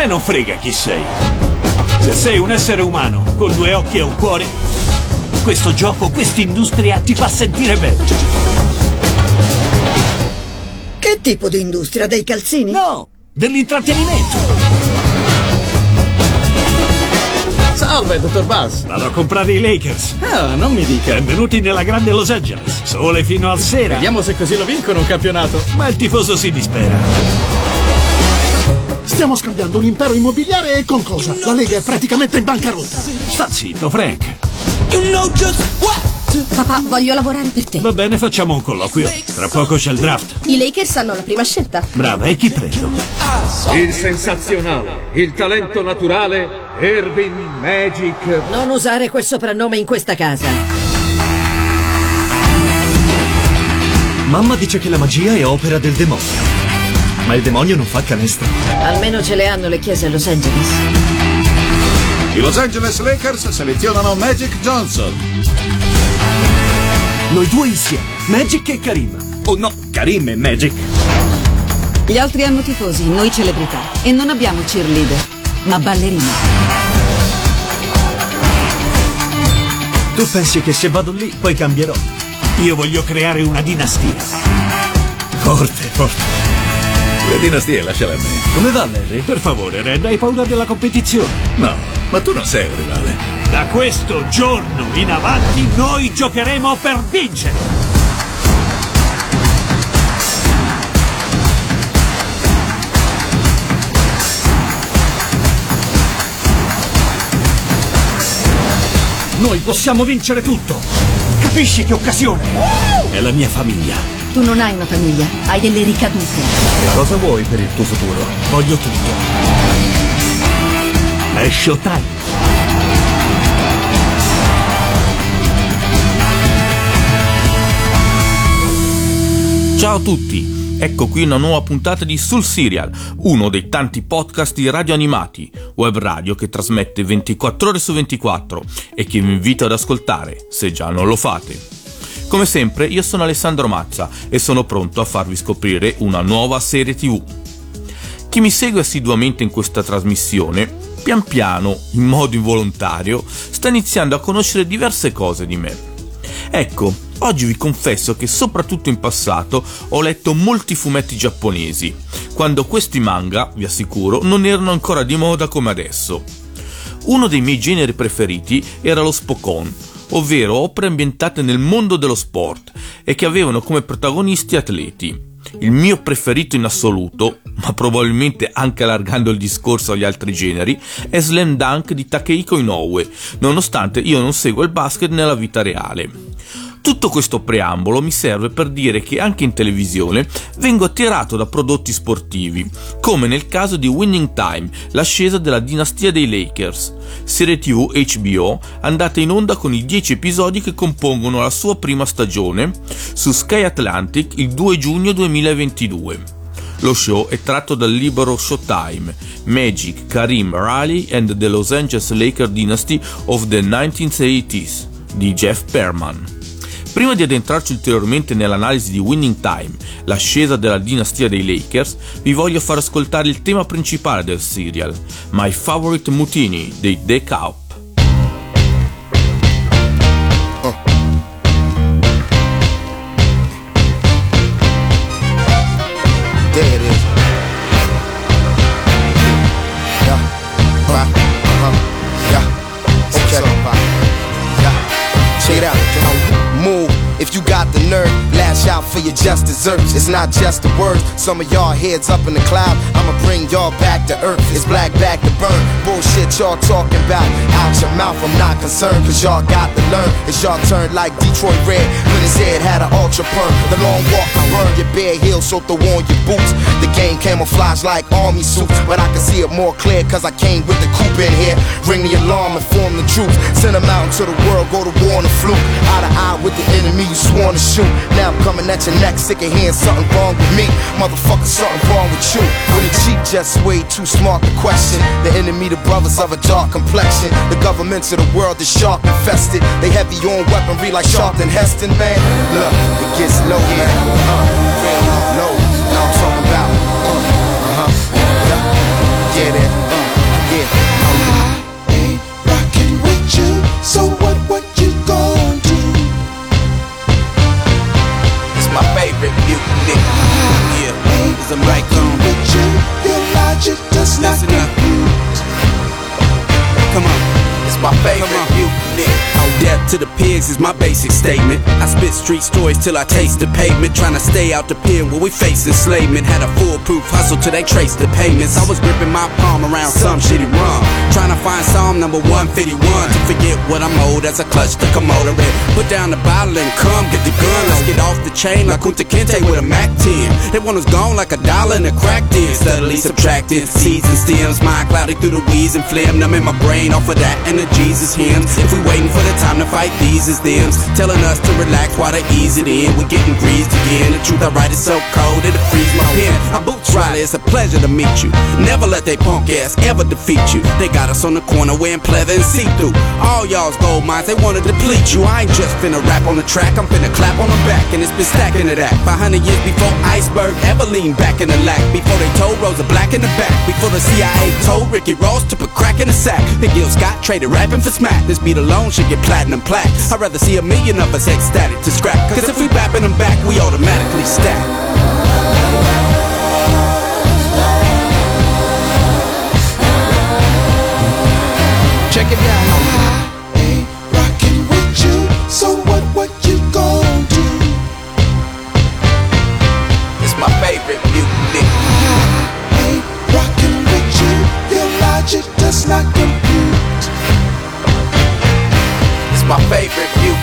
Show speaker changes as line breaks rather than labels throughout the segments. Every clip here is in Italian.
Me non frega chi sei. Se sei un essere umano con due occhi e un cuore, questo gioco, quest'industria ti fa sentire bene.
Che tipo di industria? Dei calzini?
No, dell'intrattenimento.
Salve, dottor Buzz.
Vado a comprare i Lakers.
Ah, non mi dica.
Benvenuti nella grande Los Angeles. Sole fino al sera.
Vediamo se così lo vincono un campionato.
Ma il tifoso si dispera.
Stiamo scambiando un impero immobiliare e con cosa? La Lega è praticamente in bancarotta.
Sta zitto, Frank.
Papà, voglio lavorare per te.
Va bene, facciamo un colloquio. Tra poco c'è il draft.
I Lakers hanno la prima scelta.
Brava, e chi prendo?
Il sensazionale, il talento naturale, Irving Magic.
Non usare quel soprannome in questa casa.
Mamma dice che la magia è opera del demonio. Ma il demonio non fa canestro.
Almeno ce le hanno le chiese a Los Angeles.
I Los Angeles Lakers selezionano Magic Johnson.
Noi due insieme, Magic e Karim. Oh no, Karim e Magic.
Gli altri hanno tifosi, noi celebrità. E non abbiamo cheerleader, ma ballerine.
Tu pensi che se vado lì poi cambierò?
Io voglio creare una dinastia.
Forte, forte. Le dinastie lasciale a me.
Come va, Larry?
Per favore, Red, hai paura della competizione?
No, ma tu non sei un rivale.
Da questo giorno in avanti noi giocheremo per vincere.
Noi possiamo vincere tutto. Capisci che occasione?
È la mia famiglia.
Tu non hai una famiglia, hai delle ricadute.
Che cosa vuoi per il tuo futuro?
Voglio tutto. È showtime.
Ciao a tutti, ecco qui una nuova puntata di Sul Serial, uno dei tanti podcast di radio animati, web radio che trasmette 24 ore su 24 e che vi invito ad ascoltare, se già non lo fate. Come sempre, io sono Alessandro Mazza e sono pronto a farvi scoprire una nuova serie TV. Chi mi segue assiduamente in questa trasmissione, pian piano, in modo involontario, sta iniziando a conoscere diverse cose di me. Ecco, Oggi vi confesso che soprattutto in passato ho letto molti fumetti giapponesi, quando questi manga, vi assicuro, non erano ancora di moda come adesso. Uno dei miei generi preferiti era lo Spokon, ovvero opere ambientate nel mondo dello sport e che avevano come protagonisti atleti. Il mio preferito in assoluto, ma probabilmente anche allargando il discorso agli altri generi, è Slam Dunk di Takehiko Inoue, nonostante io non segua il basket nella vita reale. Tutto questo preambolo mi serve per dire che anche in televisione vengo attirato da prodotti sportivi, come nel caso di Winning Time, l'ascesa della dinastia dei Lakers, serie TV HBO andata in onda con i 10 episodi che compongono la sua prima stagione su Sky Atlantic il 2 giugno 2022. Lo show è tratto dal libro Showtime, Magic, Karim, Riley and the Los Angeles Lakers Dynasty of the 1980s di Jeff Perman. Prima di addentrarci ulteriormente nell'analisi di Winning Time, l'ascesa della dinastia dei Lakers, vi voglio far ascoltare il tema principale del serial, My Favorite Mutiny dei The Cow.
For your just desserts. It's not just the words. Some of y'all heads up in the cloud. I'ma bring y'all back to earth. It's black back to burn. Bullshit y'all talking about. Out your mouth, I'm not concerned. Cause y'all got to learn. It's y'all turn like Detroit Red. When his head had an ultra perm. The long walk to burn your bare heels, so throw on your boots. The game camouflage like army suits. But I can see it more clear cause I came with the coupe in here. Ring the alarm inform the troops. Send them out into the world, go to war on the fluke. Eye to eye with the enemy you sworn to shoot. Now I'm coming at your neck, sick of hearing something wrong with me. Motherfucker, something wrong with you. With a cheat just way too smart to question. The enemy, the brothers of a dark complexion. The governments of the world is shark infested. They heavy on weaponry like Sharpton Heston, man. Look, it gets low, man. Uh, low. Now I'm talking about. Uh, uh-huh. Yeah, that. Uh, yeah.
ain't rocking with you. So what,
to the pigs is my basic statement. I spit street stories till I taste the pavement. Trying to stay out the pen where we face enslavement. Had a foolproof hustle till they traced the payments. I was gripping my palm around some shitty rum. Trying to find Psalm number 151 to forget what I'm owed as I clutch the Komodo and put down the bottle and come get the gun. Let's get off the chain like Kunta Kinte with a Mac 10. That one was gone like a dollar in a crack den. Steadily subtracting seeds and stems. Mind clouded through the weeds and phlegm. Numbing my brain off of that and the Jesus hymns. If we waiting for the time to fight these as thems. Telling us to relax while they ease it in. We're getting greased again. The truth I write is so cold it'll freeze my pen. I boot Riley, it's a pleasure to meet you. Never let they punk ass ever defeat you. They got us on the corner wearing pleather and see through. All y'all's gold mines, they wanna deplete you. I ain't just finna rap on the track, I'm finna clap on the back. And it's been stacking to that. 500 years before Iceberg ever leaned back in the lack. Before they told Rosa Black in the back. Before the CIA told Ricky Ross to put crack in the sack. Big Gil Scott traded rapping for smack. This beat alone should get platinum plaques. I'd rather see a million of us ecstatic to scrap. Cause if we bapping them back, we automatically stack.
Check it out.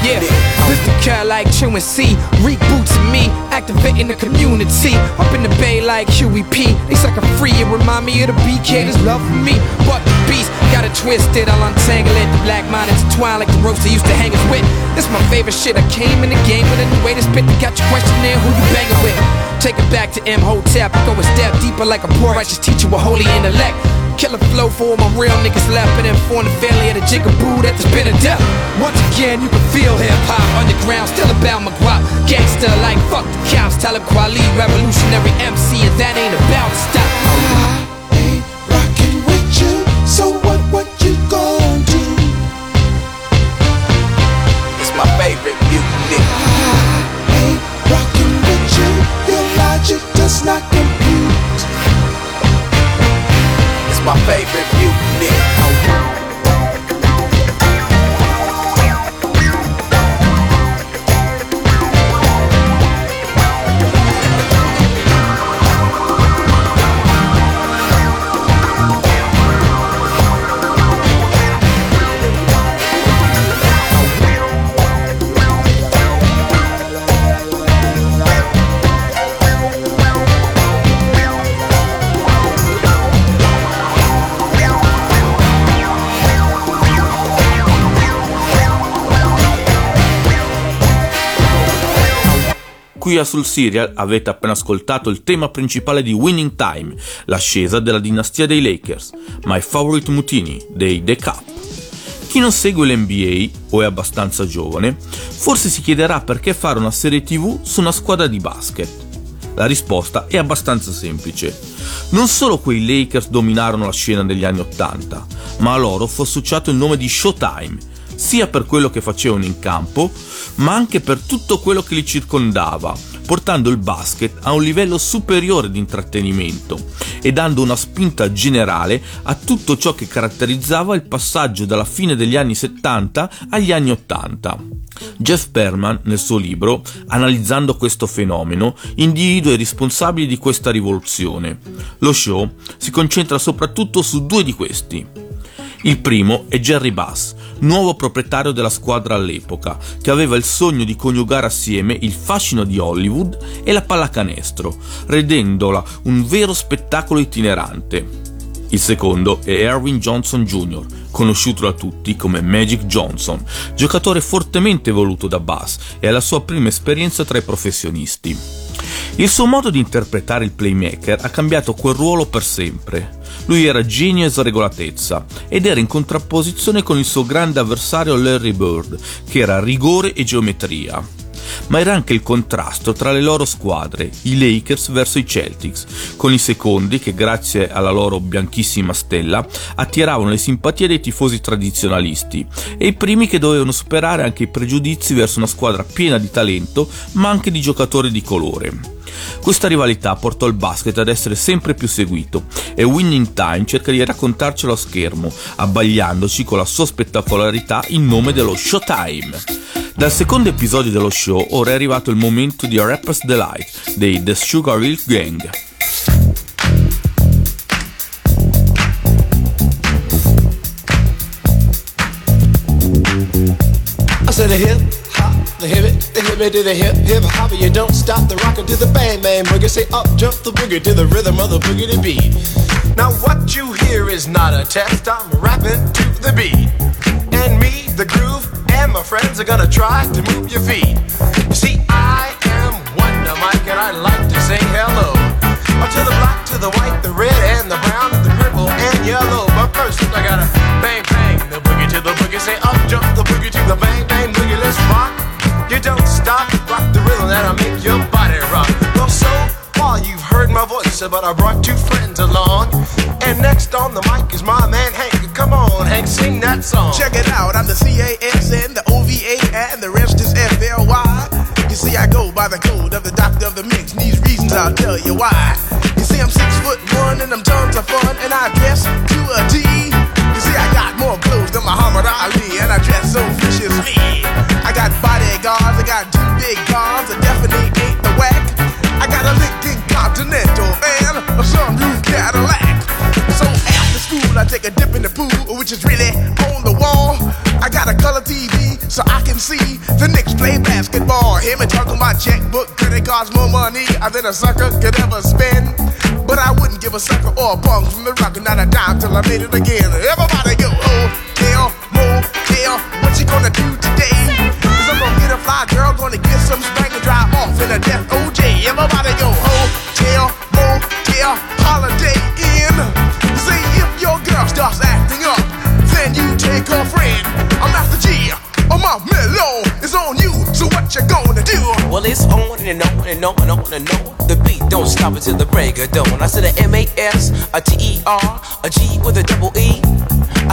Yeah, this the cat like chewing C. Reboots me, activating the community. Up in the bay like QEP. They suck a free, it remind me of the BK. This love for me. But the beast got it twisted, I'll untangle it. The black mind intertwined like the ropes they used to hang us with. This my favorite shit. I came in the game with a new way to spit. Got your question there, who you banging with? Take it back to M Hotep. Go a step deeper like a poor righteous teacher with holy intellect. Killer flow for all my real niggas left and inform the family of the jigaboo that there's been a death. Once again, you can feel hip hop underground, still about my guap. Gangster like fuck the cops, Talib Kweli, revolutionary MC, and that ain't about to stop.
Ain't rocking with you. So what, what you gon' do?
It's my favorite mutiny.
Ain't rocking with you. Your logic does not compute.
My favorite mutiny.
Qui a Sul Serial avete appena ascoltato il tema principale di Winning Time, l'ascesa della dinastia dei Lakers, My Favorite Mutiny dei The Cup. Chi non segue l'NBA o è abbastanza giovane, forse si chiederà perché fare una serie TV su una squadra di basket. La risposta è abbastanza semplice. Non solo quei Lakers dominarono la scena degli anni Ottanta, ma a loro fu associato il nome di Showtime, sia per quello che facevano in campo, ma anche per tutto quello che li circondava, portando il basket a un livello superiore di intrattenimento e dando una spinta generale a tutto ciò che caratterizzava il passaggio dalla fine degli anni 70 agli anni 80. Jeff Perman, nel suo libro, analizzando questo fenomeno, individua i responsabili di questa rivoluzione. Lo show si concentra soprattutto su due di questi. Il primo è Jerry Bass, nuovo proprietario della squadra all'epoca, che aveva il sogno di coniugare assieme il fascino di Hollywood e la pallacanestro, rendendola un vero spettacolo itinerante. Il secondo è Erwin Johnson Jr., conosciuto da tutti come Magic Johnson, giocatore fortemente voluto da Bass e alla sua prima esperienza tra i professionisti. Il suo modo di interpretare il playmaker ha cambiato quel ruolo per sempre. Lui era genio e sregolatezza ed era in contrapposizione con il suo grande avversario Larry Bird, che era rigore e geometria ma era anche il contrasto tra le loro squadre, i Lakers verso i Celtics, con i secondi che grazie alla loro bianchissima stella attiravano le simpatie dei tifosi tradizionalisti e i primi che dovevano superare anche i pregiudizi verso una squadra piena di talento ma anche di giocatori di colore. Questa rivalità portò il basket ad essere sempre più seguito e Winning Time cerca di raccontarcelo a schermo, abbagliandoci con la sua spettacolarità in nome dello Showtime. Dal secondo episodio dello show ora è arrivato il momento di Rapper's Delight dei The Sugar Hill Gang.
I said a hip the hip the hip it to the hip hip hop, you don't stop the rockin' to the bang bang boogie. Say up jump the boogie to the rhythm of the boogie to beat. Now what you hear is not a test. I'm rapping to the beat, and me, the groove, and my friends are gonna try to move your feet. You see, I am Wonder Mike, and I like to say hello to the black, to the white, the red, and the brown, the purple, and yellow. But first, I gotta bang bang the boogie to the boogie. Say up jump the boogie to the bang bang boogie. Let's rock. Don't stop, rock the rhythm that'll make your body rock. Well, so far you've heard my voice, but I brought two friends along. And next on the mic is my man Hank. Come on, Hank, sing that song.
Check it out, I'm the C-A-S-N, the O-V-A, and the rest is F-L-Y. You see, I go by the code of the doctor of the mix, and these reasons I'll tell you why. You see, I'm six foot one, and I'm tons of fun, and I dress to a T. You see, I got more clothes than Muhammad Ali, and I dress so viciously. I got two big cars, I definitely ain't the whack. I got a Lincoln Continental and a sunroof Cadillac. So after school, I take a dip in the pool, which is really on the wall. I got a color TV so I can see the Knicks play basketball. Hear me talking my checkbook, credit cards, more money than a sucker could ever spend. But I wouldn't give a sucker or a bum from the rock, not a dime till I made it again. Everybody go, oh, hotel, motel, what you gonna do today? Cause I'm gonna get a fly girl, gonna get some spank and drive off in a death OJ. Everybody go, hotel, motel, holiday in. See if your girl starts acting up, then you take her friend. I'm Master G, I'm out mellow, it's on you, so what you gonna do?
Well, it's on and on and on and on and on. The beat don't stop until the break of dawn. I said a M A S, a T E R, a G with a double E.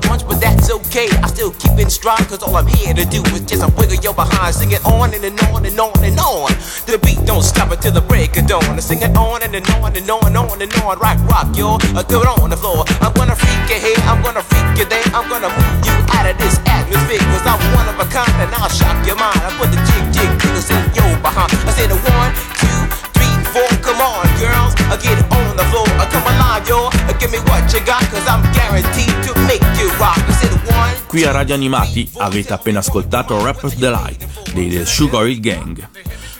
but that's okay. I still keep in stride, cause all I'm here to do is just a wiggle your behind. Sing it on and, and on and on and on. The beat don't stop until the break of dawn. I sing it on and, and on and on and on and on. Rock, rock, y'all. Do it on the floor. I'm gonna freak you here, I'm gonna freak you there. I'm gonna move you out of this atmosphere, cause I'm one of a kind and I'll shock your mind. I put the jig, jig, jiggles in your behind. I said a one, two, three, four. Come on, girls. I get on the floor. I come alive, yo. Uh, Give me what you got, cause I'm guaranteed to
Qui a Radio Animati avete appena ascoltato Rapper's Delight dei The Sugar Hill Gang.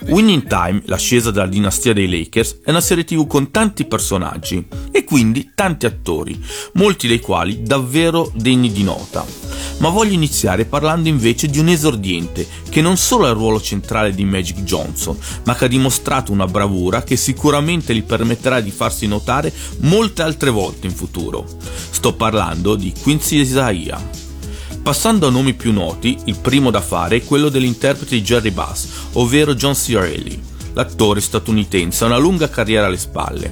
Winning Time, l'ascesa della dinastia dei Lakers, è una serie tv con tanti personaggi e quindi tanti attori, molti dei quali davvero degni di nota. Ma voglio iniziare parlando invece di un esordiente che non solo ha il ruolo centrale di Magic Johnson, ma che ha dimostrato una bravura che sicuramente gli permetterà di farsi notare molte altre volte in futuro. Sto parlando di Quincy Isaiah. Passando a nomi più noti, il primo da fare è quello dell'interprete di Jerry Bass, ovvero John C. Reilly. L'attore statunitense ha una lunga carriera alle spalle.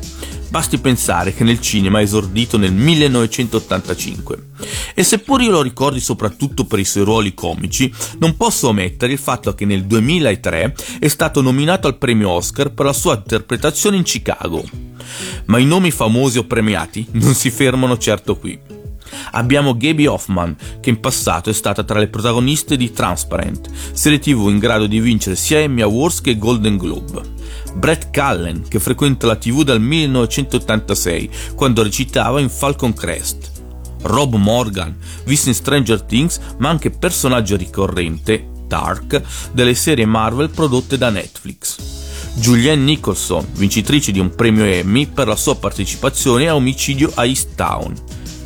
Basti pensare che nel cinema è esordito nel 1985. E seppur io lo ricordi soprattutto per i suoi ruoli comici, non posso omettere il fatto che nel 2003 è stato nominato al premio Oscar per la sua interpretazione in Chicago. Ma i nomi famosi o premiati non si fermano certo qui. Abbiamo Gaby Hoffman, che in passato è stata tra le protagoniste di Transparent, serie tv in grado di vincere sia Emmy Awards che Golden Globe. Brett Cullen, che frequenta la tv dal 1986, quando recitava in Falcon Crest. Rob Morgan, visto in Stranger Things, ma anche personaggio ricorrente, Dark, delle serie Marvel prodotte da Netflix. Julianne Nicholson, vincitrice di un premio Emmy per la sua partecipazione a Omicidio a East Town.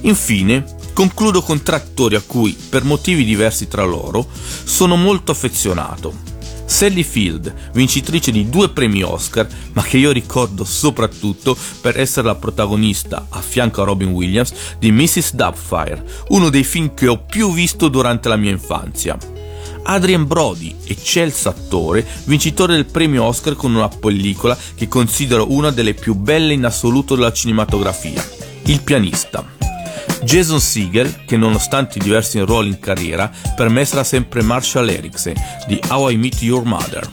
Infine, concludo con tre attori a cui, per motivi diversi tra loro, sono molto affezionato. Sally Field, vincitrice di due premi Oscar, ma che io ricordo soprattutto per essere la protagonista, a fianco a Robin Williams, di Mrs. Doubtfire, uno dei film che ho più visto durante la mia infanzia. Adrian Brody, eccelso attore, vincitore del premio Oscar con una pellicola che considero una delle più belle in assoluto della cinematografia, Il pianista. Jason Siegel, che nonostante i diversi ruoli in carriera, per me sarà sempre Marshall Erickson di How I Meet Your Mother.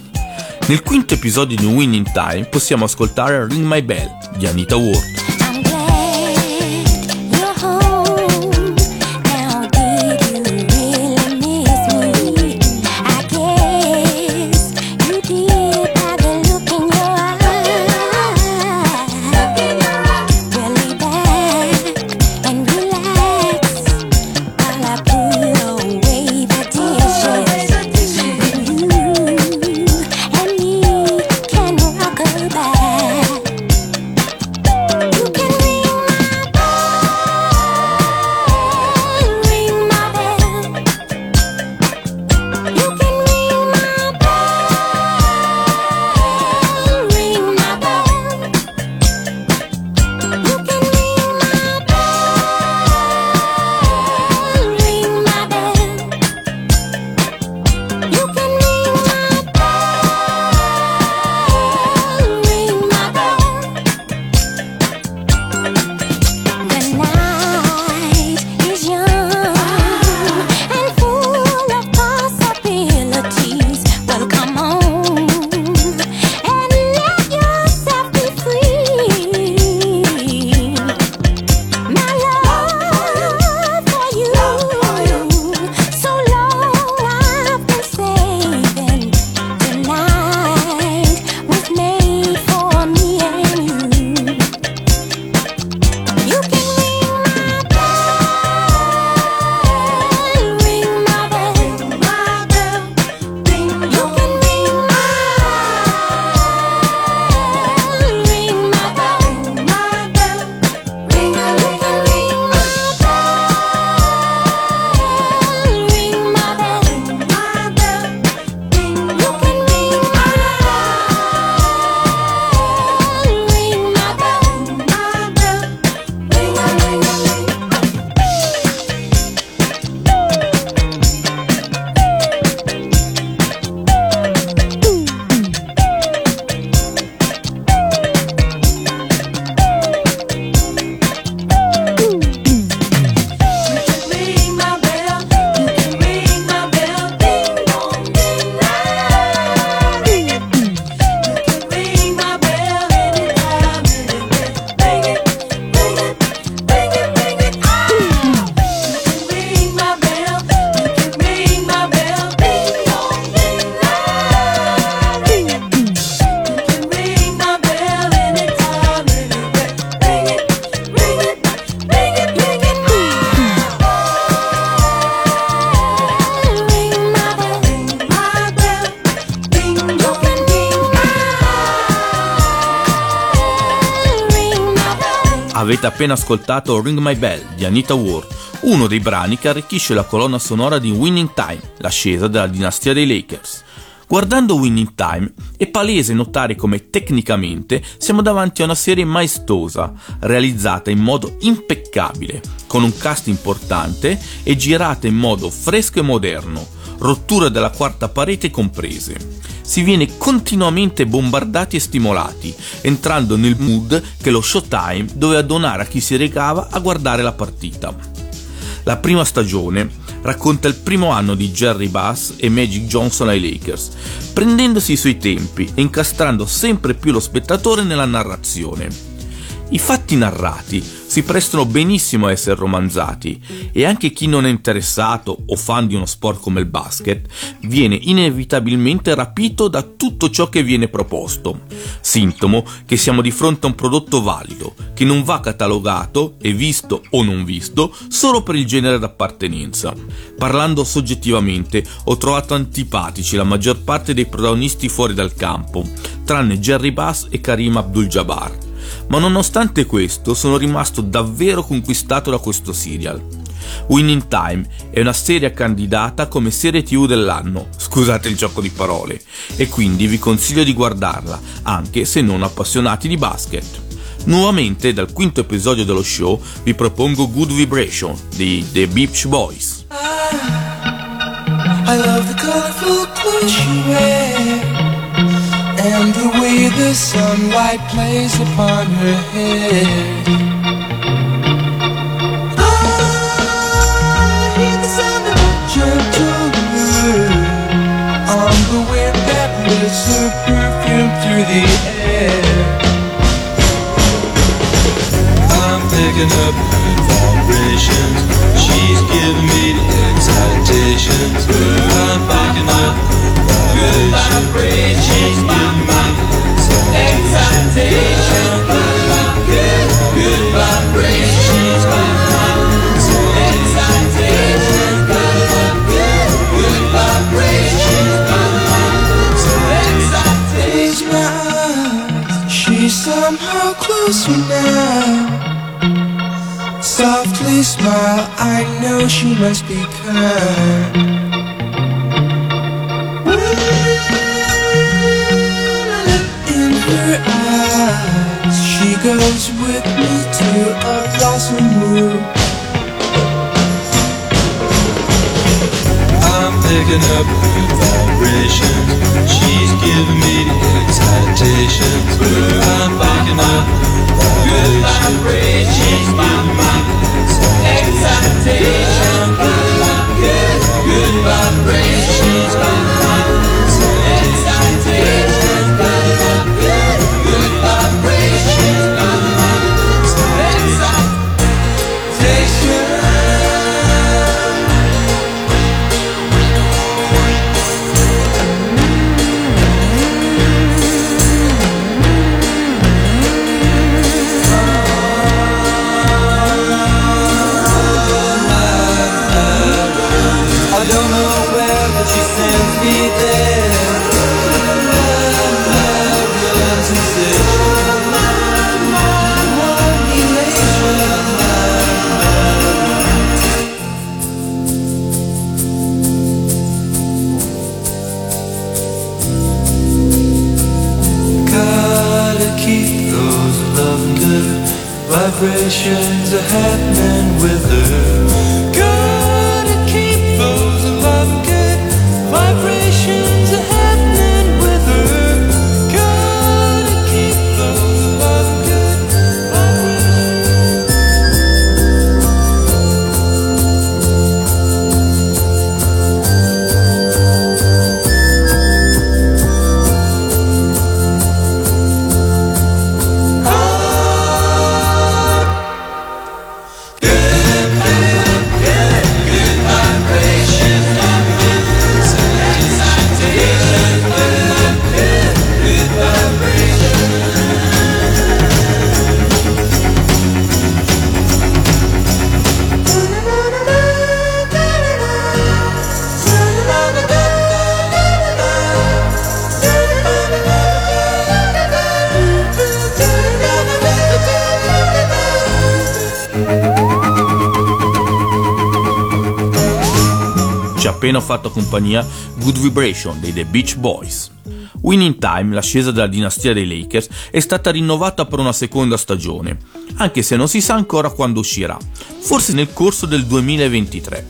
Nel quinto episodio di Winning Time possiamo ascoltare Ring My Bell di Anita Ward. Appena ascoltato Ring My Bell di Anita Ward, uno dei brani che arricchisce la colonna sonora di Winning Time, l'ascesa della dinastia dei Lakers. Guardando Winning Time è palese notare come tecnicamente siamo davanti a una serie maestosa, realizzata in modo impeccabile, con un cast importante e girata in modo fresco e moderno, rottura della quarta parete comprese. Si viene continuamente bombardati e stimolati, entrando nel mood che lo Showtime doveva donare a chi si recava a guardare la partita. La prima stagione racconta il primo anno di Jerry Bass e Magic Johnson ai Lakers, prendendosi i suoi tempi e incastrando sempre più lo spettatore nella narrazione. I fatti narrati si prestano benissimo a essere romanzati e anche chi non è interessato o fan di uno sport come il basket viene inevitabilmente rapito da tutto ciò che viene proposto, sintomo che siamo di fronte a un prodotto valido che non va catalogato e visto o non visto solo per il genere d'appartenenza. Parlando soggettivamente ho trovato antipatici la maggior parte dei protagonisti fuori dal campo, tranne Jerry Bass e Karim Abdul-Jabbar ma nonostante questo sono rimasto davvero conquistato da questo serial. Winning Time è una serie candidata come serie TV dell'anno, scusate il gioco di parole, e quindi vi consiglio di guardarla, anche se non appassionati di basket. Nuovamente dal quinto episodio dello show vi propongo Good Vibration di The Beach Boys.
I love and the way the sunlight plays upon her hair. Ah, it's a perfume through the air I'm picking up vibrations must be kind. Vibrations are happening with her.
Appena fatto compagnia Good Vibration dei The Beach Boys. Winning Time, l'ascesa della dinastia dei Lakers, è stata rinnovata per una seconda stagione, anche se non si sa ancora quando uscirà, forse nel corso del 2023.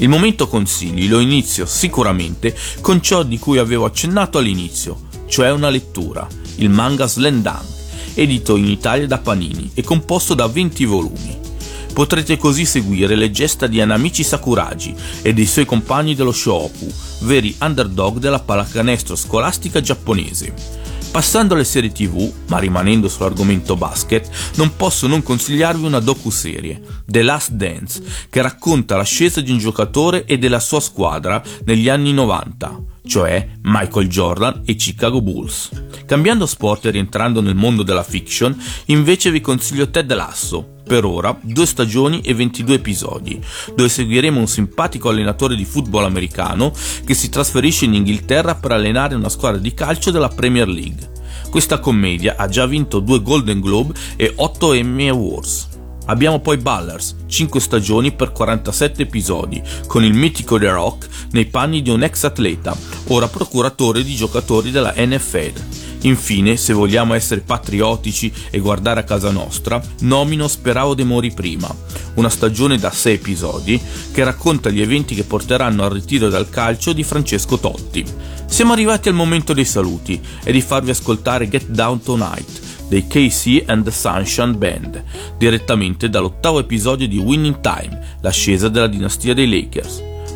Il momento consigli lo inizio sicuramente con ciò di cui avevo accennato all'inizio, cioè una lettura, il manga Slendan, edito in Italia da Panini e composto da 20 volumi. Potrete così seguire le gesta di Anamichi Sakuragi e dei suoi compagni dello Shohoku, veri underdog della pallacanestro scolastica giapponese. Passando alle serie tv, ma rimanendo sull'argomento basket, non posso non consigliarvi una docu-serie, The Last Dance, che racconta l'ascesa di un giocatore e della sua squadra negli anni 90, cioè Michael Jordan e Chicago Bulls. Cambiando sport e rientrando nel mondo della fiction, invece vi consiglio Ted Lasso, per ora due stagioni e 22 episodi, dove seguiremo un simpatico allenatore di football americano che si trasferisce in Inghilterra per allenare una squadra di calcio della Premier League. Questa commedia ha già vinto due Golden Globe e 8 Emmy Awards. Abbiamo poi Ballers, 5 stagioni per 47 episodi, con il mitico The Rock nei panni di un ex atleta, ora procuratore di giocatori della NFL. Infine, se vogliamo essere patriottici e guardare a casa nostra, nomino Speravo de Mori prima, una stagione da 6 episodi che racconta gli eventi che porteranno al ritiro dal calcio di Francesco Totti. Siamo arrivati al momento dei saluti e di farvi ascoltare Get Down Tonight dei KC and the Sunshine Band, direttamente dall'ottavo episodio di Winning Time, l'ascesa della dinastia dei Lakers.